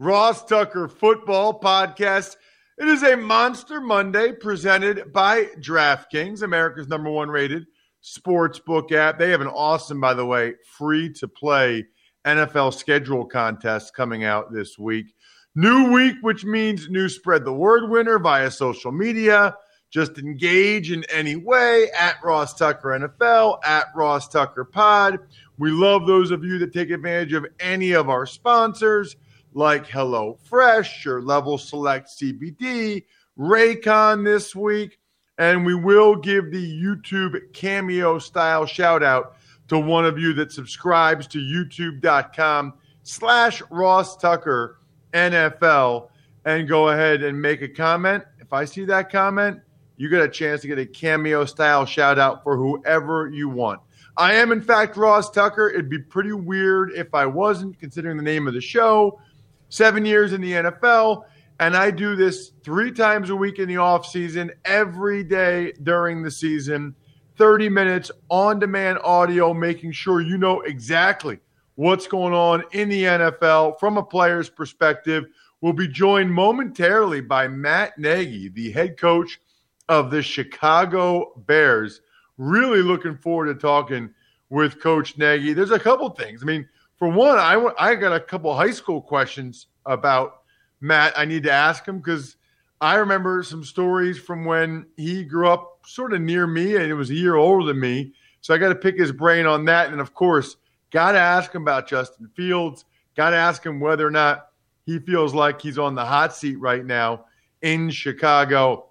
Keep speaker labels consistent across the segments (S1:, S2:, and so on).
S1: Ross Tucker Football Podcast. It is a Monster Monday presented by DraftKings, America's number one rated sportsbook app. They have an awesome, by the way, free to play NFL schedule contest coming out this week. New week, which means new spread the word winner via social media. Just engage in any way at Ross Tucker NFL, at Ross Tucker Pod. We love those of you that take advantage of any of our sponsors like Hello Fresh or Level Select CBD, Raycon this week. And we will give the YouTube cameo style shout out to one of you that subscribes to youtube.com slash Ross Tucker NFL and go ahead and make a comment. If I see that comment, you get a chance to get a cameo style shout out for whoever you want. I am, in fact, Ross Tucker. It'd be pretty weird if I wasn't, considering the name of the show seven years in the NFL, and I do this three times a week in the off season, every day during the season. 30 minutes on demand audio, making sure you know exactly what's going on in the NFL from a player's perspective. We'll be joined momentarily by Matt Nagy, the head coach of the Chicago Bears. Really looking forward to talking with Coach Nagy. There's a couple things. I mean, for one, I, I got a couple high school questions about Matt. I need to ask him because I remember some stories from when he grew up sort of near me and it was a year older than me. So I got to pick his brain on that. And of course, got to ask him about Justin Fields. Got to ask him whether or not he feels like he's on the hot seat right now in Chicago.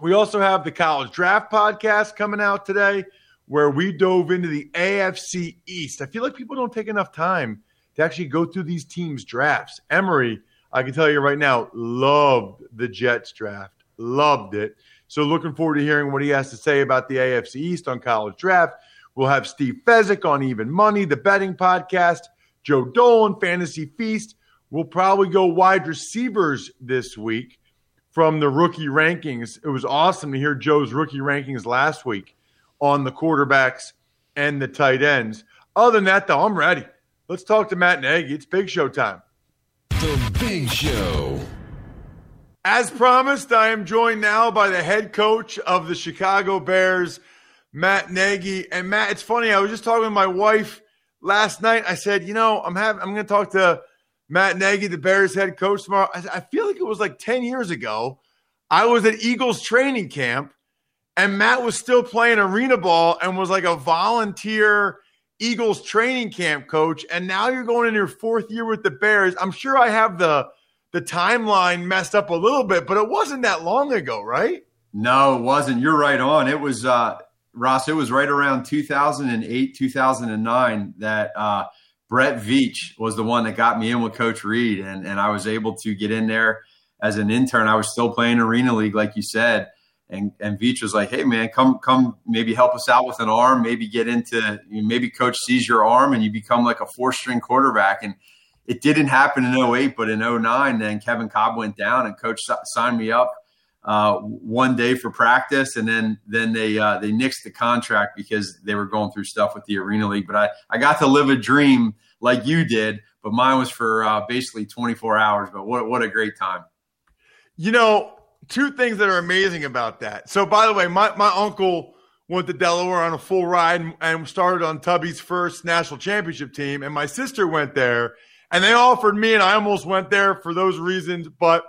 S1: We also have the college draft podcast coming out today where we dove into the AFC East. I feel like people don't take enough time to actually go through these teams' drafts. Emory, I can tell you right now, loved the Jets draft, loved it. So looking forward to hearing what he has to say about the AFC East on college draft. We'll have Steve Fezzik on Even Money, the betting podcast, Joe Dolan, Fantasy Feast. We'll probably go wide receivers this week from the rookie rankings. It was awesome to hear Joe's rookie rankings last week on the quarterbacks and the tight ends. Other than that, though, I'm ready. Let's talk to Matt Nagy. It's Big Show time.
S2: The Big Show.
S1: As promised, I am joined now by the head coach of the Chicago Bears, Matt Nagy. And Matt, it's funny. I was just talking to my wife last night. I said, you know, I'm having, I'm going to talk to Matt Nagy, the Bears head coach tomorrow. I, I feel like it was like 10 years ago. I was at Eagles training camp and Matt was still playing arena ball and was like a volunteer Eagles training camp coach. And now you're going in your fourth year with the Bears. I'm sure I have the the timeline messed up a little bit, but it wasn't that long ago, right?
S3: No, it wasn't. You're right on. It was uh Ross, it was right around 2008, 2009 that uh, Brett Veach was the one that got me in with Coach Reid, and, and I was able to get in there as an intern. I was still playing Arena League, like you said and and Veach was like, "Hey man, come come maybe help us out with an arm, maybe get into maybe coach sees your arm and you become like a four string quarterback." And it didn't happen in 08, but in 09, then Kevin Kolb went down and coach signed me up uh, one day for practice, and then then they uh, they nixed the contract because they were going through stuff with the Arena League. But I I got to live a dream like you did, but mine was for uh, basically 24 hours. But what what a great time!
S1: You know, two things that are amazing about that. So, by the way, my my uncle went to Delaware on a full ride and, and started on Tubby's first national championship team, and my sister went there, and they offered me, and I almost went there for those reasons, but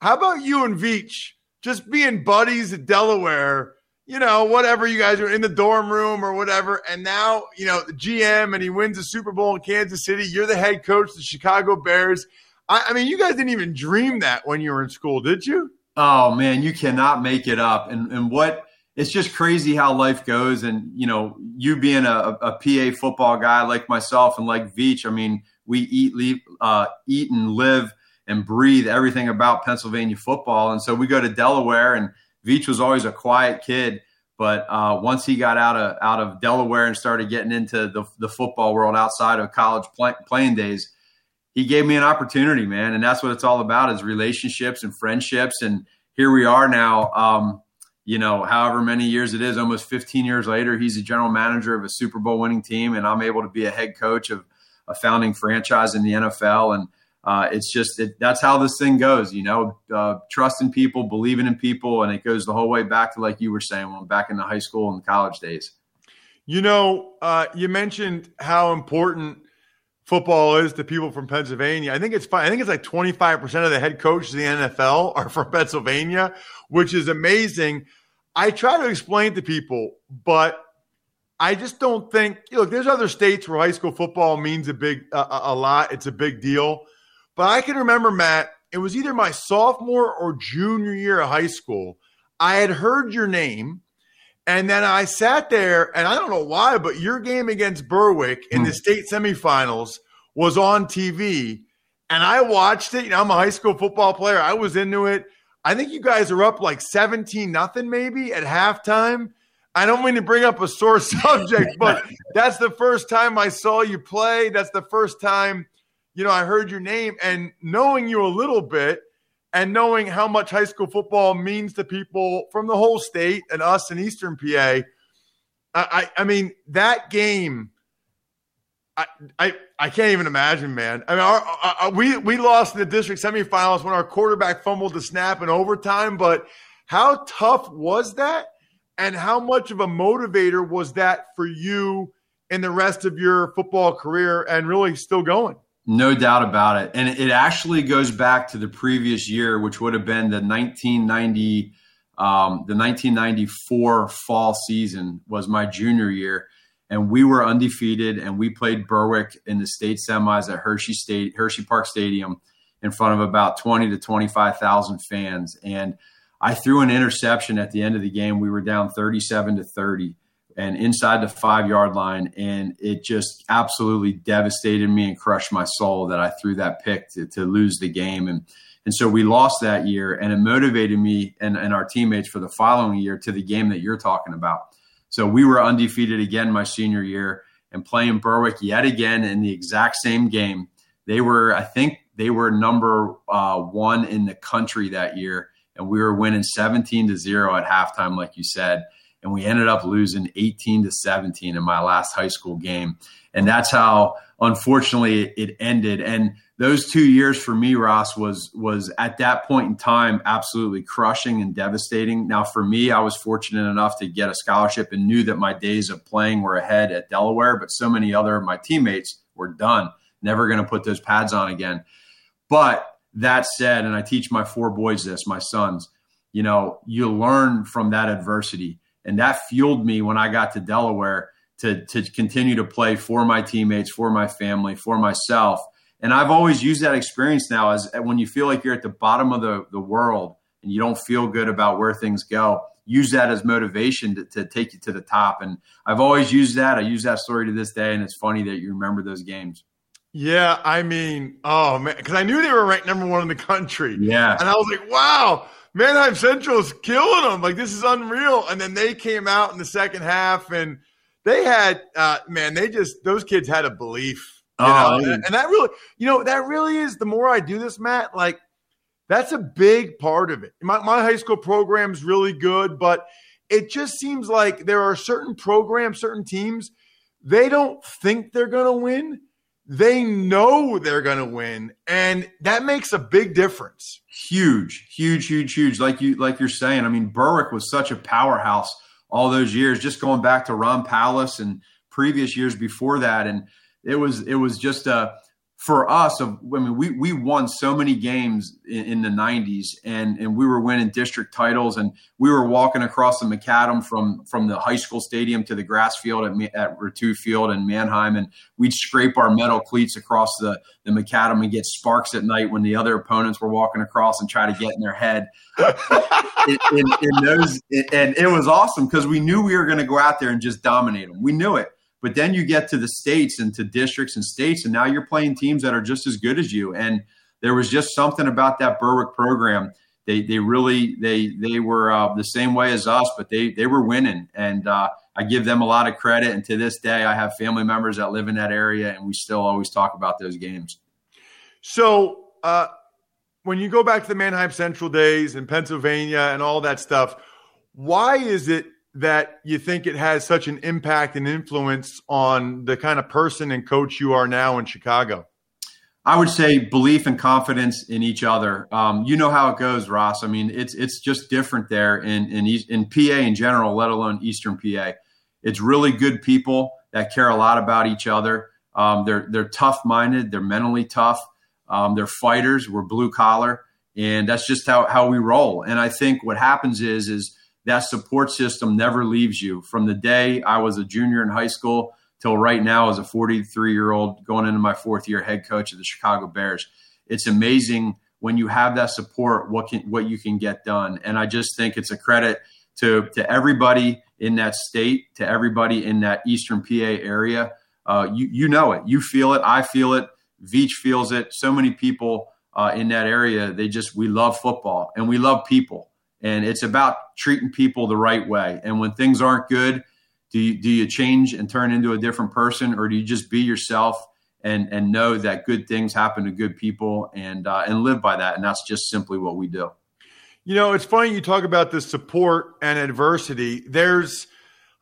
S1: how about you and Veach just being buddies at Delaware? You know, whatever you guys are in the dorm room or whatever. And now, you know, the GM and he wins the Super Bowl in Kansas City. You're the head coach of the Chicago Bears. I, I mean, you guys didn't even dream that when you were in school, did you?
S3: Oh man, you cannot make it up. And and what it's just crazy how life goes. And you know, you being a, a PA football guy like myself and like Veach, I mean, we eat, leave, uh, eat and live and breathe everything about Pennsylvania football. And so we go to Delaware, and Veach was always a quiet kid. But uh, once he got out of out of Delaware and started getting into the, the football world outside of college play, playing days, he gave me an opportunity, man. And that's what it's all about is relationships and friendships. And here we are now. Um, you know, however many years it is, almost 15 years later, he's a general manager of a Super Bowl winning team, and I'm able to be a head coach of a founding franchise in the NFL. And uh, it's just it, that's how this thing goes, you know, uh, trusting people, believing in people, and it goes the whole way back to like you were saying, when back in the high school and college days.
S1: You know, uh, you mentioned how important football is to people from Pennsylvania. I think it's. I think it's like twenty five percent of the head coaches in the NFL are from Pennsylvania, which is amazing. I try to explain to people, but I just don't think. Look, there's other states where high school football means a big a, a lot. It's a big deal. But I can remember, Matt, it was either my sophomore or junior year of high school. I had heard your name. And then I sat there, and I don't know why, but your game against Berwick in the hmm. state semifinals was on TV. And I watched it. You know, I'm a high school football player. I was into it. I think you guys are up like 17 nothing maybe at halftime. I don't mean to bring up a sore subject, but that's the first time I saw you play. That's the first time you know, I heard your name and knowing you a little bit and knowing how much high school football means to people from the whole state and us in Eastern PA, I, I mean, that game, I, I, I can't even imagine, man. I mean, our, our, we, we lost in the district semifinals when our quarterback fumbled the snap in overtime, but how tough was that? And how much of a motivator was that for you in the rest of your football career and really still going?
S3: No doubt about it. And it actually goes back to the previous year, which would have been the 1990, um, the 1994 fall season was my junior year. And we were undefeated and we played Berwick in the state semis at Hershey State, Hershey Park Stadium in front of about 20 to 25,000 fans. And I threw an interception at the end of the game. We were down 37 to 30 and inside the five yard line. And it just absolutely devastated me and crushed my soul that I threw that pick to, to lose the game. And, and so we lost that year, and it motivated me and, and our teammates for the following year to the game that you're talking about. So we were undefeated again my senior year and playing Berwick yet again in the exact same game. They were, I think, they were number uh, one in the country that year, and we were winning 17 to zero at halftime, like you said and we ended up losing 18 to 17 in my last high school game. And that's how unfortunately it ended. And those two years for me, Ross, was was at that point in time absolutely crushing and devastating. Now, for me, I was fortunate enough to get a scholarship and knew that my days of playing were ahead at Delaware, but so many other of my teammates were done, never going to put those pads on again. But that said, and I teach my four boys this, my sons, you know, you learn from that adversity and that fueled me when I got to Delaware to to continue to play for my teammates, for my family, for myself. And I've always used that experience now as when you feel like you're at the bottom of the, the world and you don't feel good about where things go, use that as motivation to, to take you to the top. And I've always used that. I use that story to this day. And it's funny that you remember those games.
S1: Yeah, I mean, oh man, because I knew they were ranked number one in the country.
S3: Yeah.
S1: And I was like, wow, Manheim Central's killing them. Like this is unreal. And then they came out in the second half, and they had uh, man, they just those kids had a belief. You oh, know? and, and that really, you know, that really is. The more I do this, Matt, like That's a big part of it. My, my high school program is really good, but it just seems like there are certain programs, certain teams, they don't think they're going to win. They know they're going to win, and that makes a big difference.
S3: Huge, huge, huge, huge. Like you, like you're saying. I mean, Berwick was such a powerhouse all those years. Just going back to Ron Palace and previous years before that, and it was it was just a for us, I mean, we we won so many games in, in, the '90s, and and we were winning district titles, and we were walking across the macadam from from the high school stadium to the grass field at at Rettew Field in Manheim, and we'd scrape our metal cleats across the the macadam and get sparks at night when the other opponents were walking across and try to get in their head. in, in, in those, and it was awesome because we knew we were going to go out there and just dominate them. We knew it but then you get to the states and to districts and states, and now you're playing teams that are just as good as you. And there was just something about that Berwick program. They they really they they were uh, the same way as us, but they they were winning, and uh, I give them a lot of credit. And to this day, I have family members that live in that area, and we still always talk about those games.
S1: So. Uh, when you go back to the Manheim Central days in Pennsylvania and all that stuff, why is it that you think it has such an impact and influence on the kind of person and coach you are now in Chicago?
S3: I would say belief and confidence in each other. Um, you know how it goes, Ross. I mean, it's it's just different there in in in PA in general, let alone Eastern PA. It's really good people that care a lot about each other. Um, they're they're tough minded. They're mentally tough. Um, they're fighters. We're blue collar, and that's just how how we roll. And I think what happens is is that support system never leaves you. From the day I was a junior in high school till right now as a 43 year old going into my fourth year head coach of the Chicago Bears. It's amazing when you have that support what can what you can get done. And I just think it's a credit to to everybody in that state, to everybody in that Eastern PA area. Uh, you you know it, you feel it, I feel it, Veach feels it. So many people uh, in that area, they just we love football and we love people and it's about treating people the right way. And when things aren't good, do you, do you change and turn into a different person, or do you just be yourself and and know that good things happen to good people and uh, and live by that? And that's just simply what we do.
S1: You know, it's funny you talk about the support and adversity. There's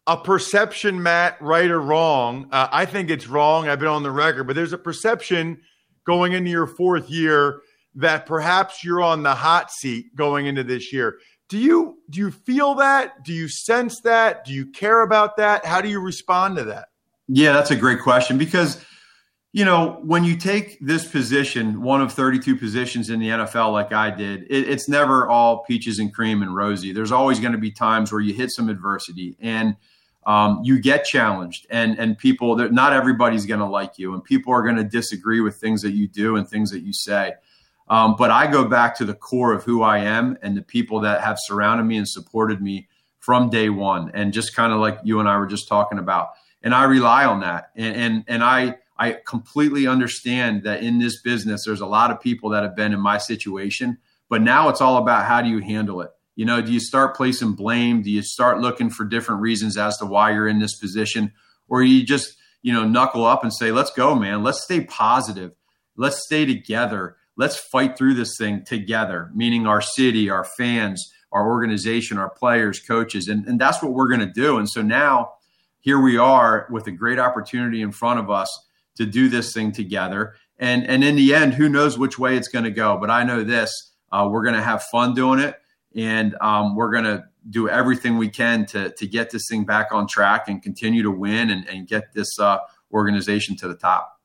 S1: a perception, Matt, right or wrong. Uh, I think it's wrong. I've been on the record, but there's a perception going into your fourth year that perhaps you're on the hot seat going into this year. Do you do you feel that? Do you sense that? Do you care about that? How do you respond to that?
S3: Yeah, that's a great question because you know, when you take this position, one of 32 positions in the NFL, like I did, it, it's never all peaches and cream and rosy. There's always going to be times where you hit some adversity and um, you get challenged, and and people, not everybody's going to like you, and people are going to disagree with things that you do and things that you say. Um, but I go back to the core of who I am and the people that have surrounded me and supported me from day one, and just kind of like you and I were just talking about. And I rely on that, and and, and I I completely understand that in this business, there's a lot of people that have been in my situation, but now it's all about how do you handle it. You know, do you start placing blame? Do you start looking for different reasons as to why you're in this position, or you just you know knuckle up and say, "Let's go, man. Let's stay positive. Let's stay together." Let's fight through this thing together, meaning our city, our fans, our organization, our players, coaches. And, and that's what we're going to do. And so now here we are with a great opportunity in front of us to do this thing together. And, and in the end, who knows which way it's going to go. But I know this uh, we're going to have fun doing it. And um, we're going to do everything we can to, to get this thing back on track and continue to win and, and get this uh, organization to the top.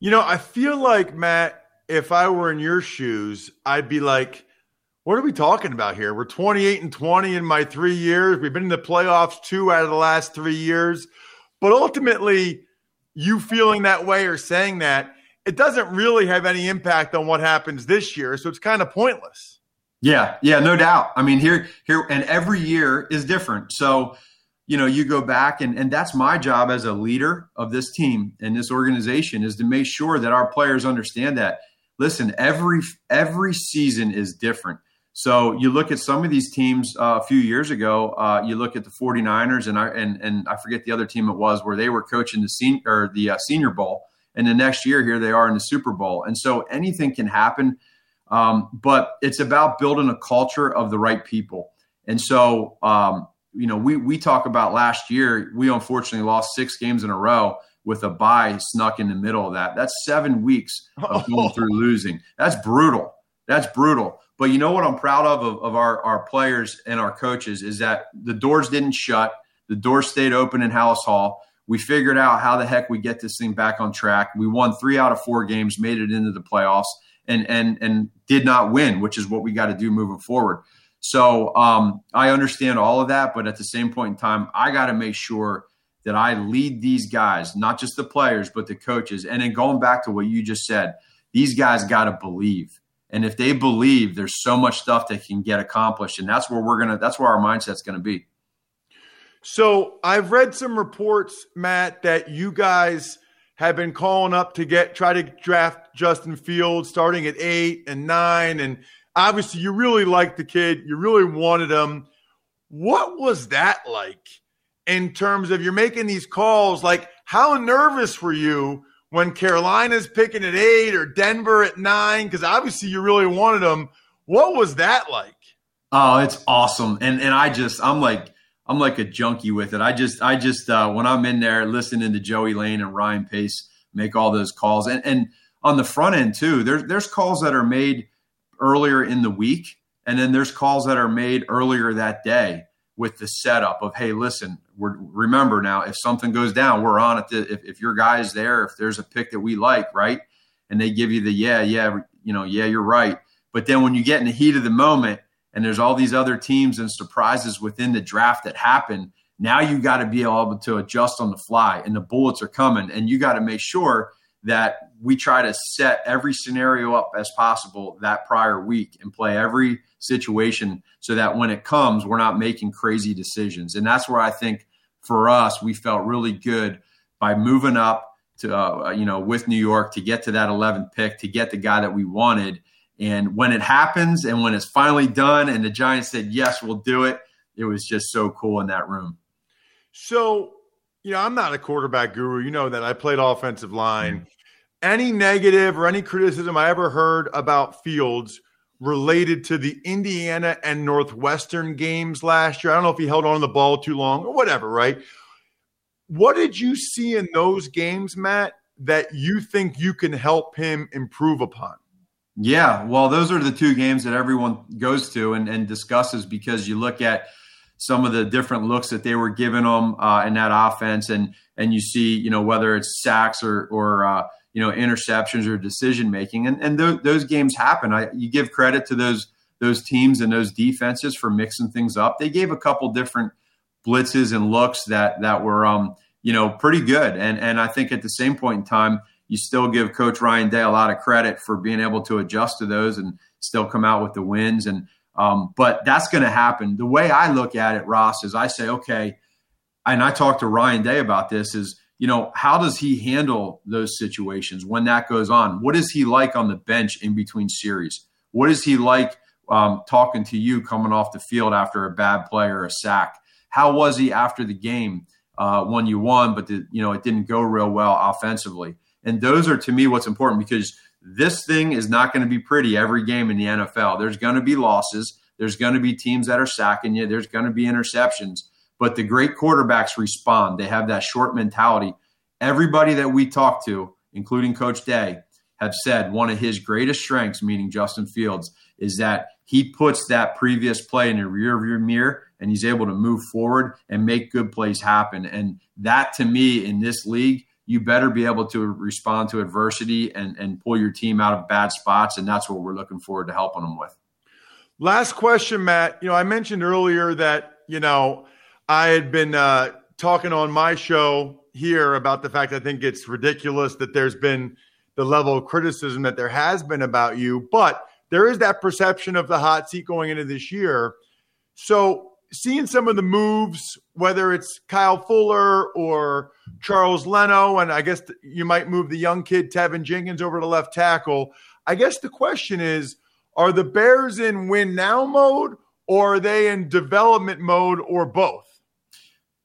S1: You know, I feel like, Matt, if I were in your shoes, I'd be like, what are we talking about here? We're 28 and 20 in my three years. We've been in the playoffs two out of the last three years. But ultimately, you feeling that way or saying that, it doesn't really have any impact on what happens this year. So it's kind of pointless.
S3: Yeah, yeah, no doubt. I mean, here, here, and every year is different. So, you know, you go back and, and that's my job as a leader of this team and this organization is to make sure that our players understand that listen, every every season is different. So you look at some of these teams uh, a few years ago. Uh, you look at the 49ers, and I and and I forget the other team it was where they were coaching the senior or the uh, Senior Bowl, and the next year here they are in the Super Bowl. And so anything can happen. Um, but it's about building a culture of the right people. And so, um, you know, we we talk about last year. We unfortunately lost six games in a row with a bye snuck in the middle of that. That's seven weeks of going through losing. That's brutal. That's brutal. But you know what I'm proud of, of of, our, our players and our coaches is that the doors didn't shut. The doors stayed open in Halas Hall. We figured out how the heck we get this thing back on track. We won three out of four games, made it into the playoffs, and and and did not win, which is what we got to do moving forward. So um, I understand all of that, but at the same point in time, I got to make sure that I lead these guys, not just the players, but the coaches. And then going back to what you just said, these guys got to believe. And if they believe, there's so much stuff that can get accomplished, and that's where we're gonna. That's where our mindset's gonna be.
S1: So I've read some reports, Matt, that you guys have been calling up to get try to draft Justin Fields starting at eight and nine, and obviously you really liked the kid, you really wanted him. What was that like in terms of you're making these calls? Like, how nervous were you when Carolina's picking at eight or Denver at nine? Because obviously you really wanted them. What was that like?
S3: Oh, it's awesome. And and I just I'm like I'm like a junkie with it. I just I just uh, when I'm in there listening to Joey Laine and Ryan Pace make all those calls and and on the front end too. There's there's calls that are made earlier in the week, and then there's calls that are made earlier that day with the setup of hey, listen, we're, remember now if something goes down, we're on it. if, if your guy is there, if there's a pick that we like, right, and they give you the yeah, yeah, you know, yeah, you're right. But then when you get in the heat of the moment and there's all these other teams and surprises within the draft that happen. Now you got to be able to adjust on the fly, and the bullets are coming, and you got to make sure that we try to set every scenario up as possible that prior week and play every situation so that when it comes, we're not making crazy decisions. And that's where I think for us, we felt really good by moving up to, uh, you know, with New York to get to that 11th pick, to get the guy that we wanted. And when it happens and when it's finally done and the Giants said, yes, we'll do it, it was just so cool in that room.
S1: So, you know, I'm not a quarterback guru. You know that I played offensive line. Mm-hmm. Any negative or any criticism I ever heard about Fields related to the Indiana and Northwestern games last year. I don't know if he held on to the ball too long or whatever, right? What did you see in those games, Matt, that you think you can help him improve upon?
S3: Yeah, well, those are the two games that everyone goes to and, and discusses because you look at some of the different looks that they were giving them uh, in that offense, and and you see, you know, whether it's sacks or or uh, you know interceptions or decision making, and and th- those games happen. I, you give credit to those those teams and those defenses for mixing things up. They gave a couple different blitzes and looks that that were um you know pretty good, and and I think at the same point in time you still give Coach Ryan Day a lot of credit for being able to adjust to those and still come out with the wins. And um, but that's going to happen. The way I look at it, Ross, is I say, okay, and I talked to Ryan Day about this. Is you know how does he handle those situations when that goes on? What is he like on the bench in between series? What is he like um, talking to you coming off the field after a bad play or a sack? How was he after the game uh, when you won, but the, you know it didn't go real well offensively? And those are to me what's important because this thing is not going to be pretty every game in the NFL. There's going to be losses. There's going to be teams that are sacking you. There's going to be interceptions. But the great quarterbacks respond. They have that short mentality. Everybody that we talk to, including Coach Day, have said one of his greatest strengths, meaning Justin Fields, is that he puts that previous play in the rear view mirror and he's able to move forward and make good plays happen. And that to me in this league you better be able to respond to adversity and, and pull your team out of bad spots. And that's what we're looking forward to helping them with.
S1: Last question, Matt. You know, I mentioned earlier that, you know, I had been uh, talking on my show here about the fact I think it's ridiculous that there's been the level of criticism that there has been about you, but there is that perception of the hot seat going into this year. So seeing some of the moves, whether it's Kyle Fuller or Charles Leno, and I guess you might move the young kid Teven Jenkins over to left tackle. I guess the question is are the Bears in win now mode or are they in development mode or both?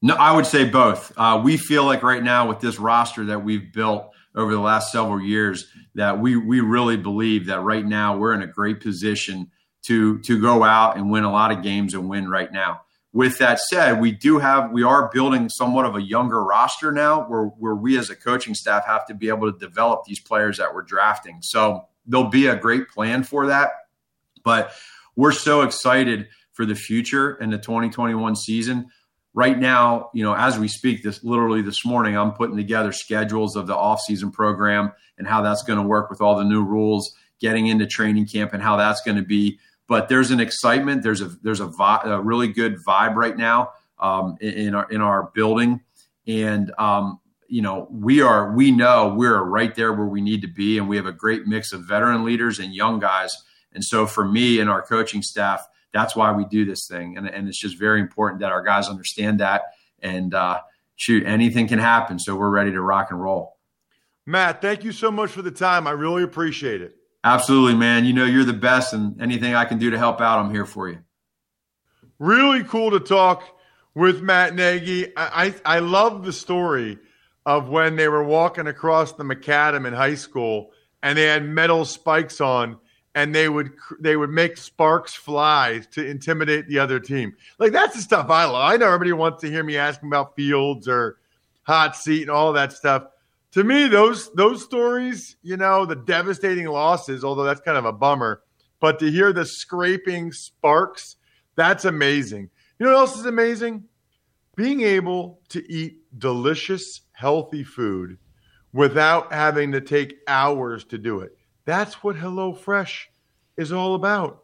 S3: No, I would say both. Uh, we feel like right now with this roster that we've built, over the last several years that we we really believe that right now we're in a great position to to go out and win a lot of games and win right now. With that said, we do have we are building somewhat of a younger roster now where where we as a coaching staff have to be able to develop these players that we're drafting. So there'll be a great plan for that. But we're so excited for the future and the 2021 season. Right now, you know, as we speak, this literally this morning, I'm putting together schedules of the off-season program and how that's going to work with all the new rules, getting into training camp and how that's going to be. But there's an excitement. There's a there's a, a really good vibe right now um, in, in, our in our building, and um, you know we are we know we're right there where we need to be, and we have a great mix of veteran leaders and young guys. And so for me and our coaching staff, that's why we do this thing. And, and it's just very important that our guys understand that. And uh, shoot, anything can happen. So we're ready to rock and roll.
S1: Matt, thank you so much for the time. I really appreciate it.
S3: Absolutely, man. You know, you're the best, and anything I can do to help out, I'm here for you.
S1: Really cool to talk with Matt Nagy. I, I, I love the story of when they were walking across the macadam in high school and they had metal spikes on and they would they would make sparks fly to intimidate the other team. Like that's the stuff I love. I know everybody wants to hear me asking about fields or hot seat and all that stuff. To me, those those stories, you know, the devastating losses, although that's kind of a bummer, but to hear the scraping sparks, that's amazing. You know what else is amazing? Being able to eat delicious, healthy food without having to take hours to do it. That's what HelloFresh is all about.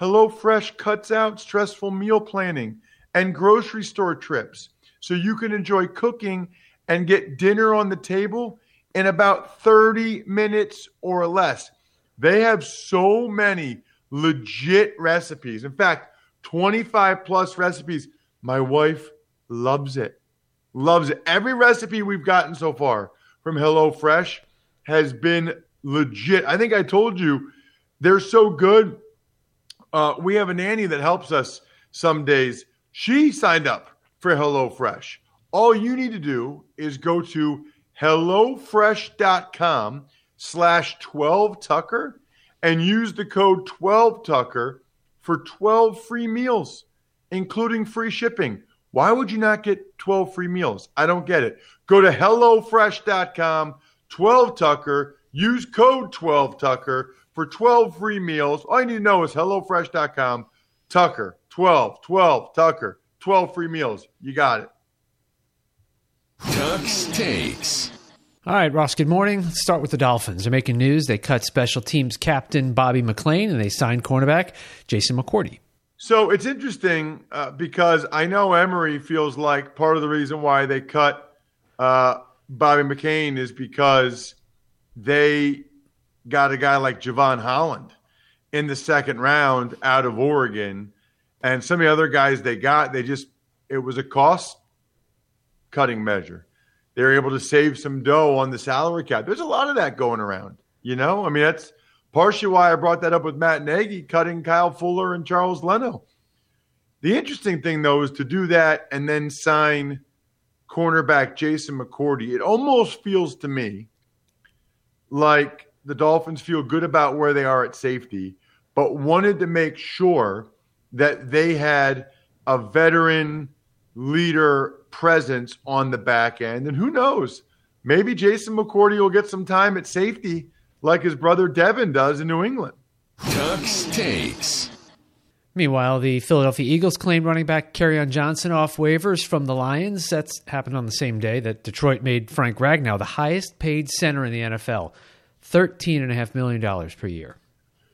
S1: HelloFresh cuts out stressful meal planning and grocery store trips so you can enjoy cooking and get dinner on the table in about 30 minutes or less. They have so many legit recipes. In fact, 25 plus recipes. My wife loves it. Loves it. Every recipe we've gotten so far from HelloFresh has been legit. I think I told you they're so good. Uh, we have a nanny that helps us some days. She signed up for HelloFresh. All you need to do is go to HelloFresh.com slash 12Tucker and use the code 12Tucker for 12 free meals, including free shipping. Why would you not get 12 free meals? I don't get it. Go to HelloFresh.com, 12Tucker, Use code 12Tucker for 12 free meals. All you need to know is HelloFresh.com, Tucker, 12, 12, Tucker, 12 free meals. You got it.
S2: Tuck's Takes.
S4: All right, Ross, good morning. Let's start with the Dolphins. They're making news. They cut special teams captain Bobby McCain and they signed cornerback Jason McCourty.
S1: So it's interesting uh, because I know Emory feels like part of the reason why they cut uh, Bobby McCain is because they got a guy like Jevon Holland in the second round out of Oregon. And some of the other guys they got, they just, it was a cost cutting measure. They were able to save some dough on the salary cap. There's a lot of that going around, you know? I mean, that's partially why I brought that up with Matt Nagy, cutting Kyle Fuller and Charles Leno. The interesting thing, though, is to do that and then sign cornerback Jason McCourty. It almost feels to me like the Dolphins feel good about where they are at safety, but wanted to make sure that they had a veteran leader presence on the back end. And who knows? Maybe Jason McCourty will get some time at safety like his brother Devin does in New England.
S2: Tuck's Takes.
S4: Meanwhile, the Philadelphia Eagles claimed running back Kerryon Johnson off waivers from the Lions. That's happened on the same day that Detroit made Frank Ragnow the highest paid center in the NFL, thirteen and a half million dollars per year.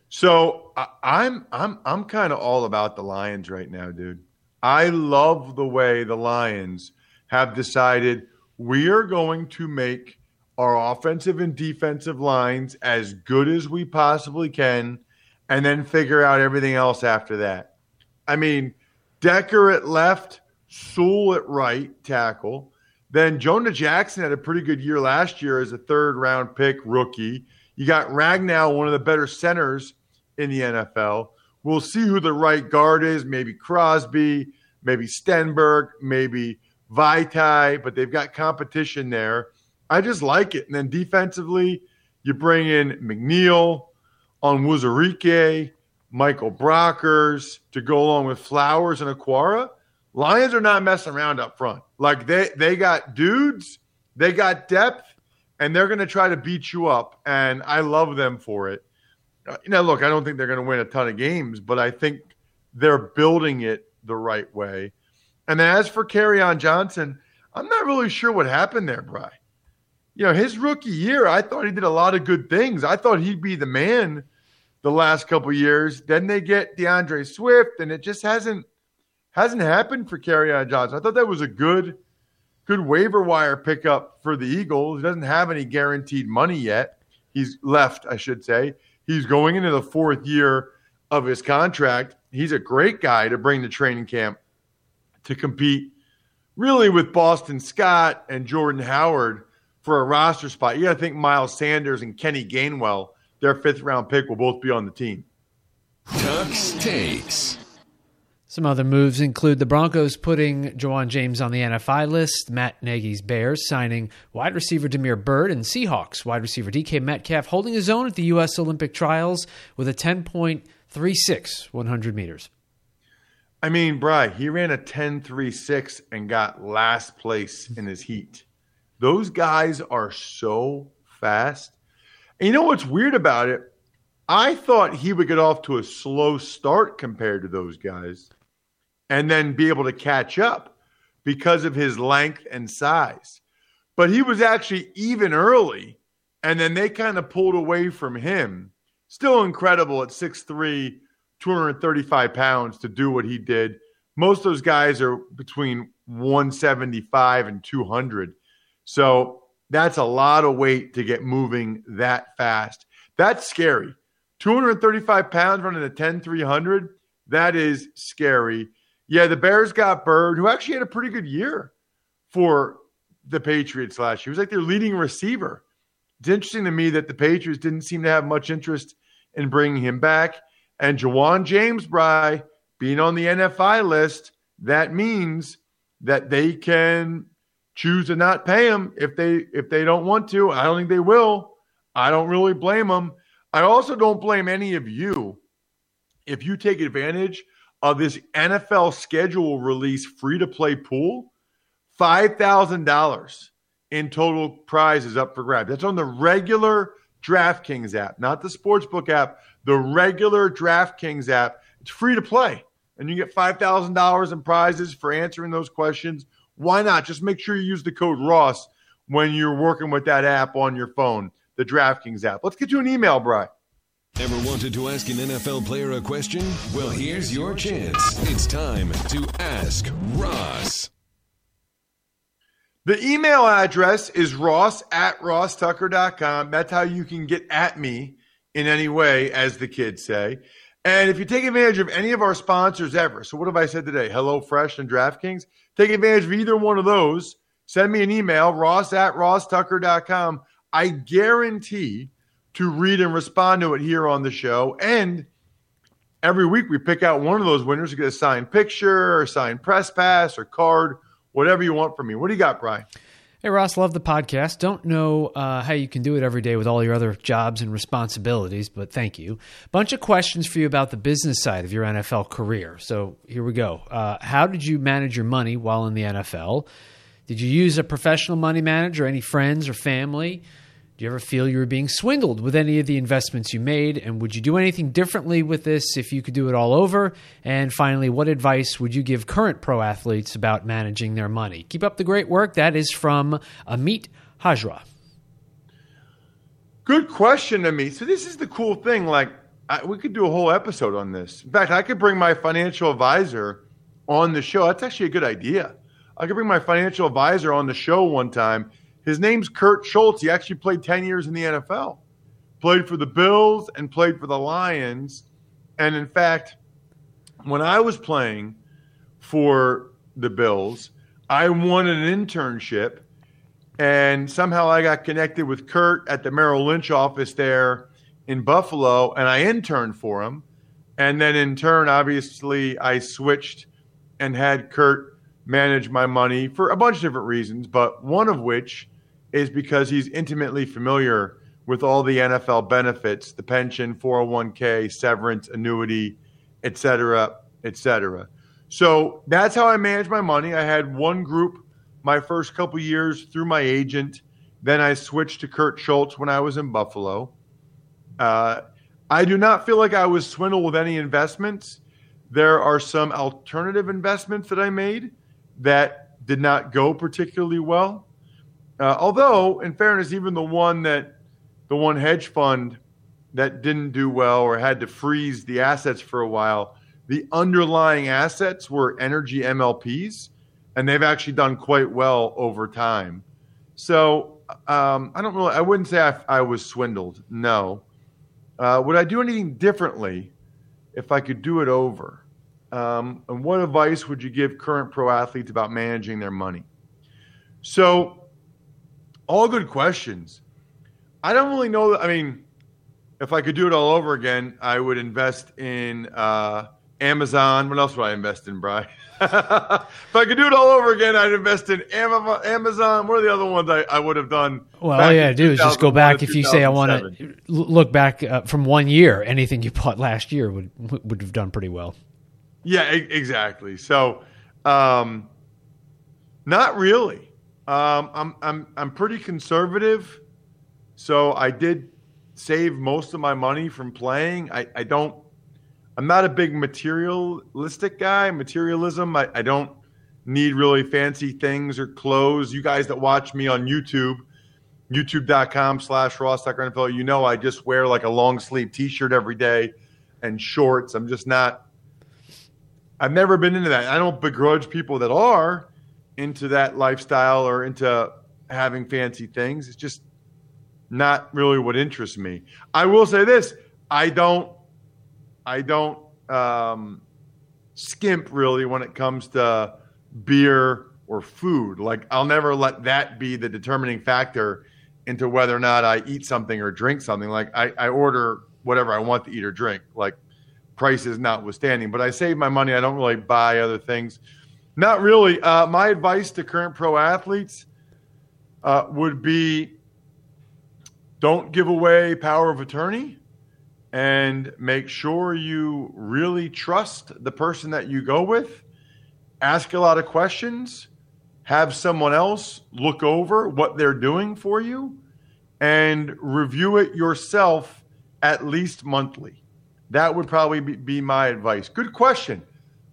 S1: So I'm I'm I'm kind of all about the Lions right now, dude. I love the way the Lions have decided we are going to make our offensive and defensive lines as good as we possibly can and then figure out everything else after that. I mean, Decker at left, Sewell at right tackle. Then Jonah Jackson had a pretty good year last year as a third round pick rookie. You got Ragnow, one of the better centers in the NFL. We'll see who the right guard is. Maybe Crosby, maybe Stenberg, maybe Vaitai, but they've got competition there. I just like it. And then defensively, you bring in McNeill Onwuzurike, Michael Brockers to go along with Flowers and Okwara. Lions are not messing around up front. Like they they got dudes, they got depth, and they're going to try to beat you up. And I love them for it. Uh, now, look, I don't think they're going to win a ton of games, but I think they're building it the right way. And as for on Johnson, I'm not really sure what happened there, Bry. You know, his rookie year, I thought he did a lot of good things. I thought he'd be the man the last couple years. Then they get D'Andre Swift, and it just hasn't hasn't happened for Kerryon Johnson. I thought that was a good good waiver wire pickup for the Eagles. He doesn't have any guaranteed money yet. He's left, I should say. He's going into the fourth year of his contract. He's a great guy to bring to training camp to compete really with Boston Scott and Jordan Howard for a roster spot. You got to think Miles Sanders and Kenny Gainwell, their fifth round pick, will both be on the team.
S2: Tuck's Takes.
S4: Some other moves include the Broncos putting Ja'Wuan James on the NFI list, Matt Nagy's Bears signing wide receiver Damiere Byrd, and Seahawks wide receiver DK Metcalf holding his own at the U.S. Olympic trials with a 10.36 100 meters.
S1: I mean, Bry, he ran a 10.36 and got last place in his heat. Those guys are so fast. And you know what's weird about it? I thought he would get off to a slow start compared to those guys and then be able to catch up because of his length and size. But he was actually even early, and then they kind of pulled away from him. Still incredible at 6'3, 235 pounds to do what he did. Most of those guys are between 175 and 200. So that's a lot of weight to get moving that fast. That's scary. 235 pounds running a 10 300. That is scary. Yeah, the Bears got Byrd, who actually had a pretty good year for the Patriots last year. He was like their leading receiver. It's interesting to me that the Patriots didn't seem to have much interest in bringing him back. And Ja'Wuan James, Bry, being on the NFI list, that means that they can choose to not pay him if they if they don't want to. I don't think they will. I don't really blame them. I also don't blame any of you if you take advantage of this NFL schedule release free to play pool, $5,000 in total prizes up for grabs. That's on the regular DraftKings app, not the Sportsbook app, the regular DraftKings app. It's free to play. And you get $5,000 in prizes for answering those questions. Why not? Just make sure you use the code Ross when you're working with that app on your phone, the DraftKings app. Let's get you an email, Bry.
S2: Ever wanted to ask an NFL player a question? Well, here's your chance. It's time to ask Ross.
S1: The email address is ross at rosstucker.com. That's how you can get at me in any way, as the kids say. And if you take advantage of any of our sponsors ever, so what have I said today? Hello Fresh and DraftKings. Take advantage of either one of those. Send me an email, ross at rosstucker.com. I guarantee to read and respond to it here on the show. And every week we pick out one of those winners to get a signed picture or signed press pass or card, whatever you want from me. What do you got, Brian?
S4: Hey, Ross, love the podcast. Don't know uh, how you can do it every day with all your other jobs and responsibilities, but thank you. Bunch of questions for you about the business side of your NFL career. So here we go. Uh, how did you manage your money while in the NFL? Did you use a professional money manager, any friends or family? Do you ever feel you were being swindled with any of the investments you made? And would you do anything differently with this if you could do it all over? And finally, what advice would you give current pro athletes about managing their money? Keep up the great work. That is from Amit Hajra.
S1: Good question, Amit. So this is the cool thing. Like I, we could do a whole episode on this. In fact, I could bring my financial advisor on the show. That's actually a good idea. I could bring my financial advisor on the show one time his name's Kurt Schultz. He actually played 10 years in the NFL, played for the Bills and played for the Lions. And in fact, when I was playing for the Bills, I won an internship and somehow I got connected with Kurt at the Merrill Lynch office there in Buffalo and I interned for him. And then in turn, obviously, I switched and had Kurt manage my money for a bunch of different reasons, but one of which is because he's intimately familiar with all the NFL benefits, the pension, 401k, severance, annuity, et cetera, et cetera. So that's how I manage my money. I had one group my first couple years through my agent. Then I switched to Kurt Schultz when I was in Buffalo. Uh, I do not feel like I was swindled with any investments. There are some alternative investments that I made that did not go particularly well. Uh, although, in fairness, even the one that the one hedge fund that didn't do well or had to freeze the assets for a while, the underlying assets were energy MLPs, and they've actually done quite well over time. So um, I don't really, I wouldn't say I, I was swindled. No. Uh, would I do anything differently if I could do it over? Um, and what advice would you give current pro athletes about managing their money? So, all good questions. I don't really know. I mean, if I could do it all over again, I would invest in uh, Amazon. What else would I invest in, Bry? if I could do it all over again, I'd invest in Amazon. What are the other ones I, I would have done?
S4: Well, all you got to do is just go back. If you say I want to look back uh, from one year, anything you bought last year would would have done pretty well.
S1: Yeah, exactly. So, um, not really. Um, I'm I'm I'm pretty conservative, so I did save most of my money from playing. I, I don't. I'm not a big materialistic guy. Materialism. I, I don't need really fancy things or clothes. You guys that watch me on YouTube, youtube.com slash Ross Tucker NFL, you know I just wear like a long sleeve t-shirt every day and shorts. I'm just not I've never been into that. I don't begrudge people that are into that lifestyle or into having fancy things. It's just not really what interests me. I will say this: I don't, I don't um, skimp really when it comes to beer or food. Like I'll never let that be the determining factor into whether or not I eat something or drink something. Like I, I order whatever I want to eat or drink. Like prices notwithstanding. But I save my money. I don't really buy other things. Not really. Uh, my advice to current pro athletes uh, would be don't give away power of attorney and make sure you really trust the person that you go with. Ask a lot of questions. Have someone else look over what they're doing for you and review it yourself at least monthly. That would probably be, be my advice. Good question.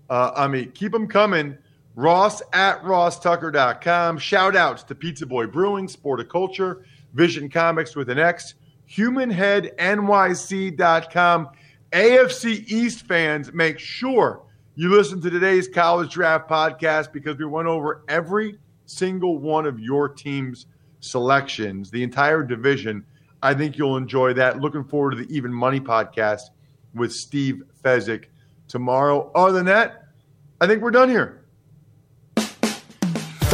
S1: Uh, I mean, keep them coming. Ross at rosstucker.com. Shout outs to Pizza Boy Brewing, Sporticulture, Vision Comics with an X, HumanHeadNYC.com. AFC East fans, make sure you listen to today's college draft podcast because we went over every single one of your team's selections, the entire division. I think you'll enjoy that. Looking forward to the Even Money podcast with Steve Fezzik tomorrow. Other than that, I think we're done here.